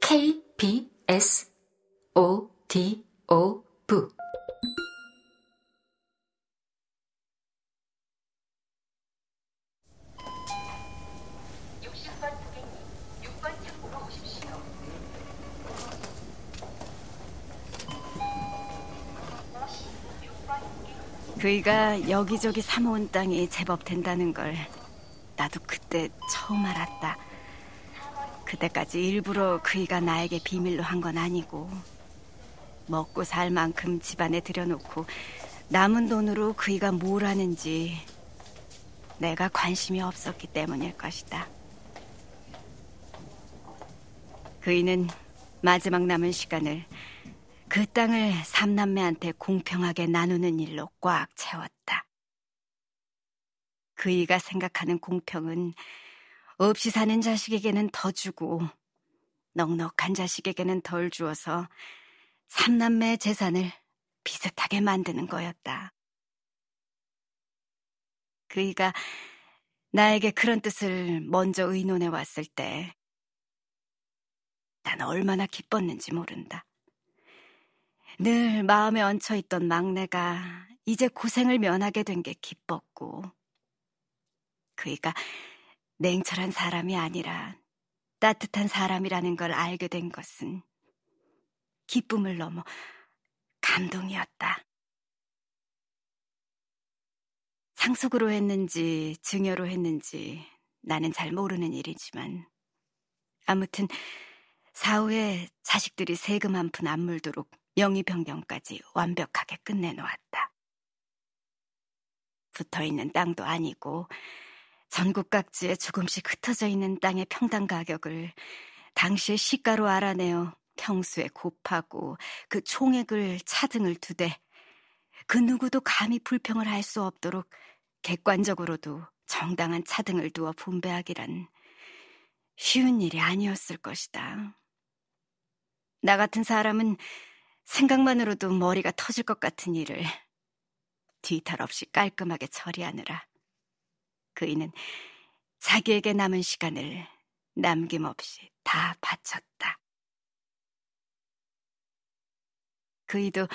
KBS O D O V 그이가 여기저기 사모은 땅이 제법 된다는 걸 나도 그때 처음 알았다. 그때까지 일부러 그이가 나에게 비밀로 한 건 아니고 먹고 살 만큼 집안에 들여놓고 남은 돈으로 그이가 뭘 하는지 내가 관심이 없었기 때문일 것이다. 그이는 마지막 남은 시간을 그 땅을 삼남매한테 공평하게 나누는 일로 꽉 채웠다. 그이가 생각하는 공평은 없이 사는 자식에게는 더 주고 넉넉한 자식에게는 덜 주어서 삼남매의 재산을 비슷하게 만드는 거였다. 그이가 나에게 그런 뜻을 먼저 의논해 왔을 때, 난 얼마나 기뻤는지 모른다. 늘 마음에 얹혀 있던 막내가 이제 고생을 면하게 된 게 기뻤고, 그이가 냉철한 사람이 아니라 따뜻한 사람이라는 걸 알게 된 것은 기쁨을 넘어 감동이었다. 상속으로 했는지 증여로 했는지 나는 잘 모르는 일이지만 아무튼 사후에 자식들이 세금 한 푼 안 물도록 영희 변경까지 완벽하게 끝내놓았다. 붙어 있는 땅도 아니고 전국 각지에 조금씩 흩어져 있는 땅의 평당 가격을 당시의 시가로 알아내어 평수에 곱하고 그 총액을 차등을 두되 그 누구도 감히 불평을 할 수 없도록 객관적으로도 정당한 차등을 두어 분배하기란 쉬운 일이 아니었을 것이다. 나 같은 사람은 생각만으로도 머리가 터질 것 같은 일을 뒤탈 없이 깔끔하게 처리하느라 그이는 자기에게 남은 시간을 남김없이 다 바쳤다. 그이도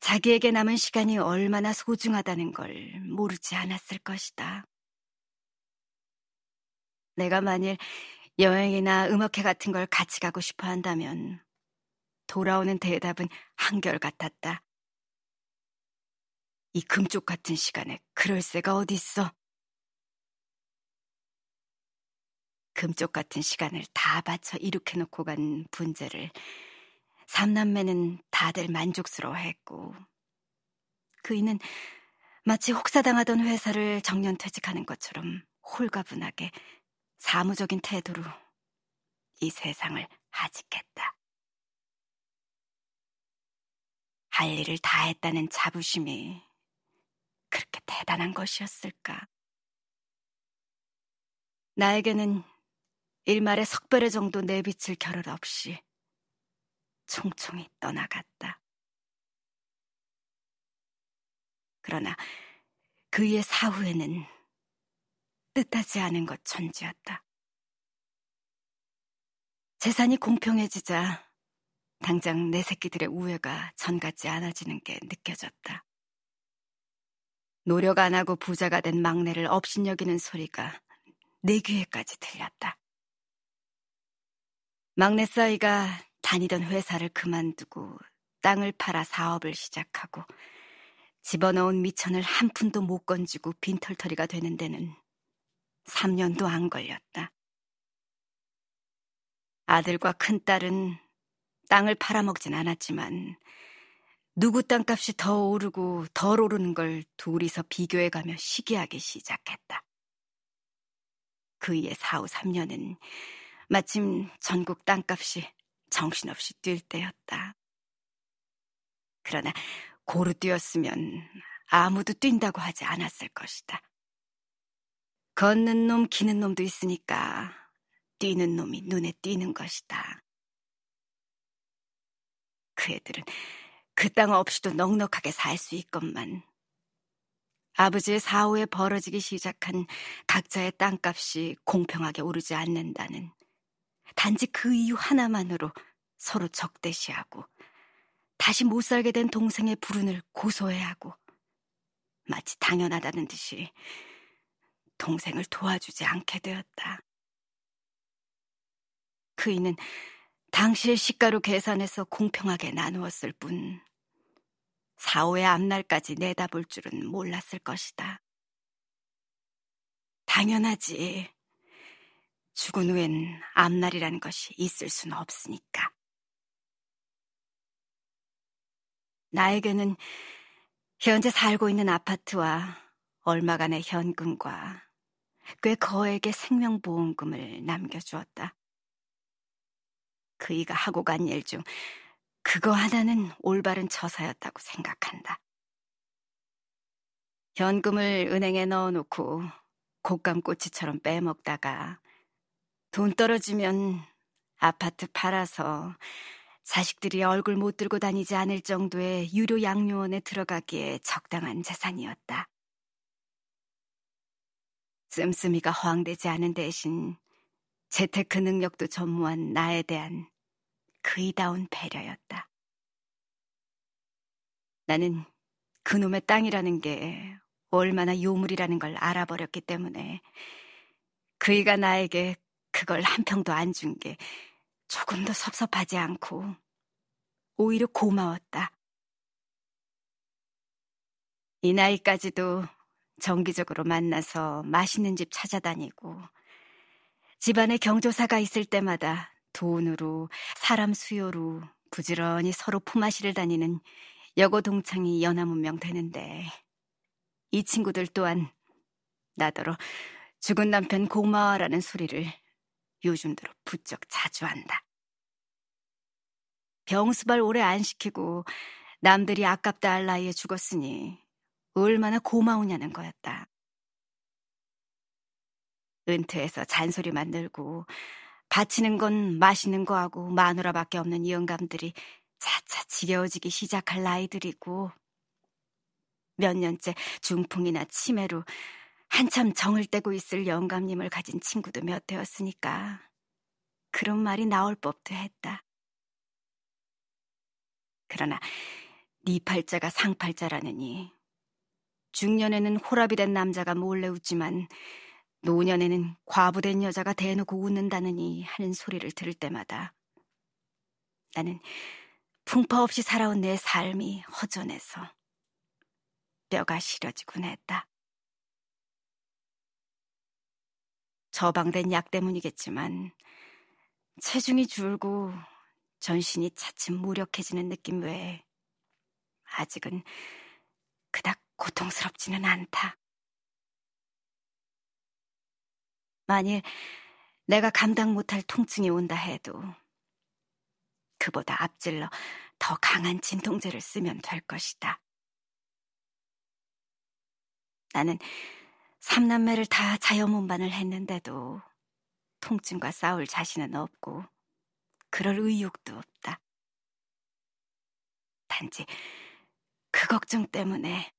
자기에게 남은 시간이 얼마나 소중하다는 걸 모르지 않았을 것이다. 내가 만일 여행이나 음악회 같은 걸 같이 가고 싶어 한다면 돌아오는 대답은 한결같았다. 이 금쪽 같은 시간에 그럴 새가 어디 있어? 금쪽 같은 시간을 다 바쳐 이룩해놓고 간 분재를 삼남매는 다들 만족스러워했고 그이는 마치 혹사당하던 회사를 정년 퇴직하는 것처럼 홀가분하게 사무적인 태도로 이 세상을 하직했다. 할 일을 다 했다는 자부심이 그렇게 대단한 것이었을까? 나에게는 일말의 석배례 정도 내비칠 겨를 없이 총총히 떠나갔다. 그러나 그의 사후에는 뜻하지 않은 것 천지였다. 재산이 공평해지자 당장 내 새끼들의 우애가 전 같지 않아지는 게 느껴졌다. 노력 안 하고 부자가 된 막내를 업신여기는 소리가 내 귀에까지 들렸다. 막내 싸이가 다니던 회사를 그만두고 땅을 팔아 사업을 시작하고 집어넣은 미천을 한 푼도 못 건지고 빈털터리가 되는 데는 3년도 안 걸렸다. 아들과 큰딸은 땅을 팔아먹진 않았지만 누구 땅값이 더 오르고 덜 오르는 걸 둘이서 비교해가며 시기하기 시작했다. 그의 사후 3년은 마침 전국 땅값이 정신없이 뛸 때였다. 그러나 고루 뛰었으면 아무도 뛴다고 하지 않았을 것이다. 걷는 놈, 기는 놈도 있으니까 뛰는 놈이 눈에 띄는 것이다. 그 애들은 그 땅 없이도 넉넉하게 살 수 있건만 아버지의 사후에 벌어지기 시작한 각자의 땅값이 공평하게 오르지 않는다는 단지 그 이유 하나만으로 서로 적대시하고 다시 못 살게 된 동생의 불운을 고소해하고 마치 당연하다는 듯이 동생을 도와주지 않게 되었다. 그이는 당시의 시가로 계산해서 공평하게 나누었을 뿐 사오의 앞날까지 내다볼 줄은 몰랐을 것이다. 당연하지. 죽은 후엔 앞날이라는 것이 있을 수는 없으니까. 나에게는 현재 살고 있는 아파트와 얼마간의 현금과 꽤 거액의 생명보험금을 남겨주었다. 그이가 하고 간 일 중 그거 하나는 올바른 처사였다고 생각한다. 현금을 은행에 넣어놓고 곶감꼬치처럼 빼먹다가 돈 떨어지면 아파트 팔아서 자식들이 얼굴 못 들고 다니지 않을 정도의 유료 양료원에 들어가기에 적당한 재산이었다. 씀씀이가 허황되지 않은 대신 재테크 능력도 전무한 나에 대한 그이다운 배려였다. 나는 그놈의 땅이라는 게 얼마나 요물이라는 걸 알아버렸기 때문에 그이가 나에게 그걸 한 평도 안 준 게 조금도 섭섭하지 않고 오히려 고마웠다. 이 나이까지도 정기적으로 만나서 맛있는 집 찾아다니고 집안에 경조사가 있을 때마다 돈으로 사람 수요로 부지런히 서로 품앗이를 다니는 여고 동창이 연하문명 되는데 이 친구들 또한 나더러 죽은 남편 고마워라는 소리를 요즘 들어 부쩍 자주 한다. 병수발 오래 안 시키고 남들이 아깝다 할 나이에 죽었으니 얼마나 고마우냐는 거였다. 은퇴해서 잔소리만 늘고 바치는 건 맛있는 거하고 마누라밖에 없는 이 영감들이 차차 지겨워지기 시작할 나이들이고 몇 년째 중풍이나 치매로 한참 정을 떼고 있을 영감님을 가진 친구도 몇 되었으니까 그런 말이 나올 법도 했다. 그러나 네 팔자가 상팔자라느니 중년에는 호랍이 된 남자가 몰래 웃지만 노년에는 과부된 여자가 대놓고 웃는다느니 하는 소리를 들을 때마다 나는 풍파 없이 살아온 내 삶이 허전해서 뼈가 시려지곤 했다. 처방된 약 때문이겠지만 체중이 줄고 전신이 차츰 무력해지는 느낌 외에 아직은 그닥 고통스럽지는 않다. 만일 내가 감당 못할 통증이 온다 해도 그보다 앞질러 더 강한 진통제를 쓰면 될 것이다. 나는 삼남매를 다 자연문반을 했는데도 통증과 싸울 자신은 없고 그럴 의욕도 없다. 단지 그 걱정 때문에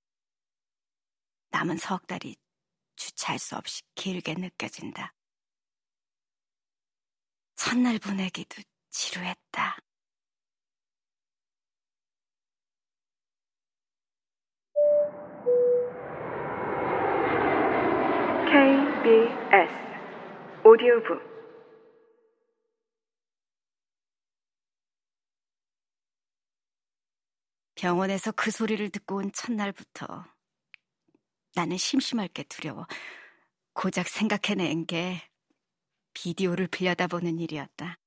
남은 석 달이 주체할 수 없이 길게 느껴진다. 첫날 보내기도 지루했다. KBS 오디오북 병원에서 그 소리를 듣고 온 첫날부터 나는 심심할 게 두려워 고작 생각해낸 게 비디오를 빌려다보는 일이었다.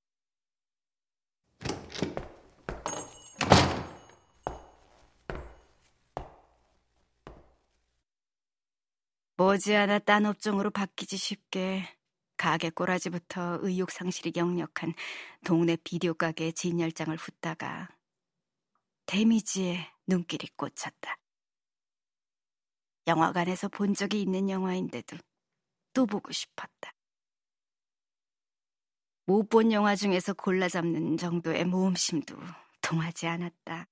머지않아 딴 업종으로 바뀌지 쉽게 가게 꼬라지부터 의욕 상실이 역력한 동네 비디오 가게의 진열장을 훑다가 데미지에 눈길이 꽂혔다. 영화관에서 본 적이 있는 영화인데도 또 보고 싶었다. 못 본 영화 중에서 골라 잡는 정도의 모험심도 통하지 않았다.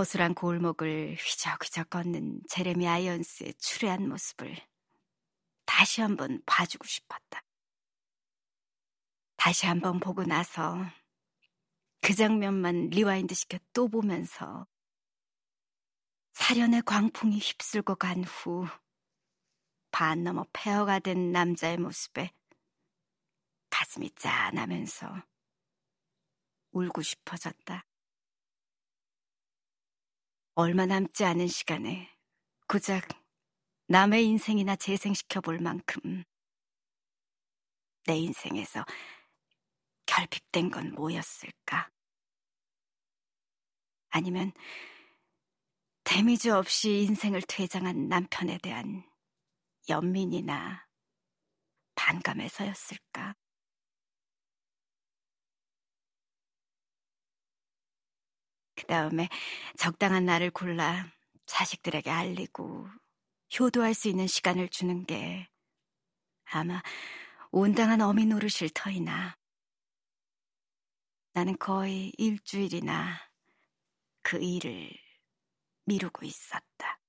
허술한 골목을 휘적휘적 걷는 제레미 아이언스의 추레한 모습을 다시 한번 봐주고 싶었다. 다시 한번 보고 나서 그 장면만 rewind 시켜 또 보면서 사련의 광풍이 휩쓸고 간 후 반 넘어 폐허가 된 남자의 모습에 가슴이 짠하면서 울고 싶어졌다. 얼마 남지 않은 시간에 고작 남의 인생이나 재생시켜 볼 만큼 내 인생에서 결핍된 건 뭐였을까? 아니면 데미지 없이 인생을 퇴장한 남편에 대한 연민이나 반감에서였을까? 다음에 적당한 날을 골라 자식들에게 알리고 효도할 수 있는 시간을 주는 게 아마 온당한 어미 노릇일 터이나 나는 거의 일주일이나 그 일을 미루고 있었다.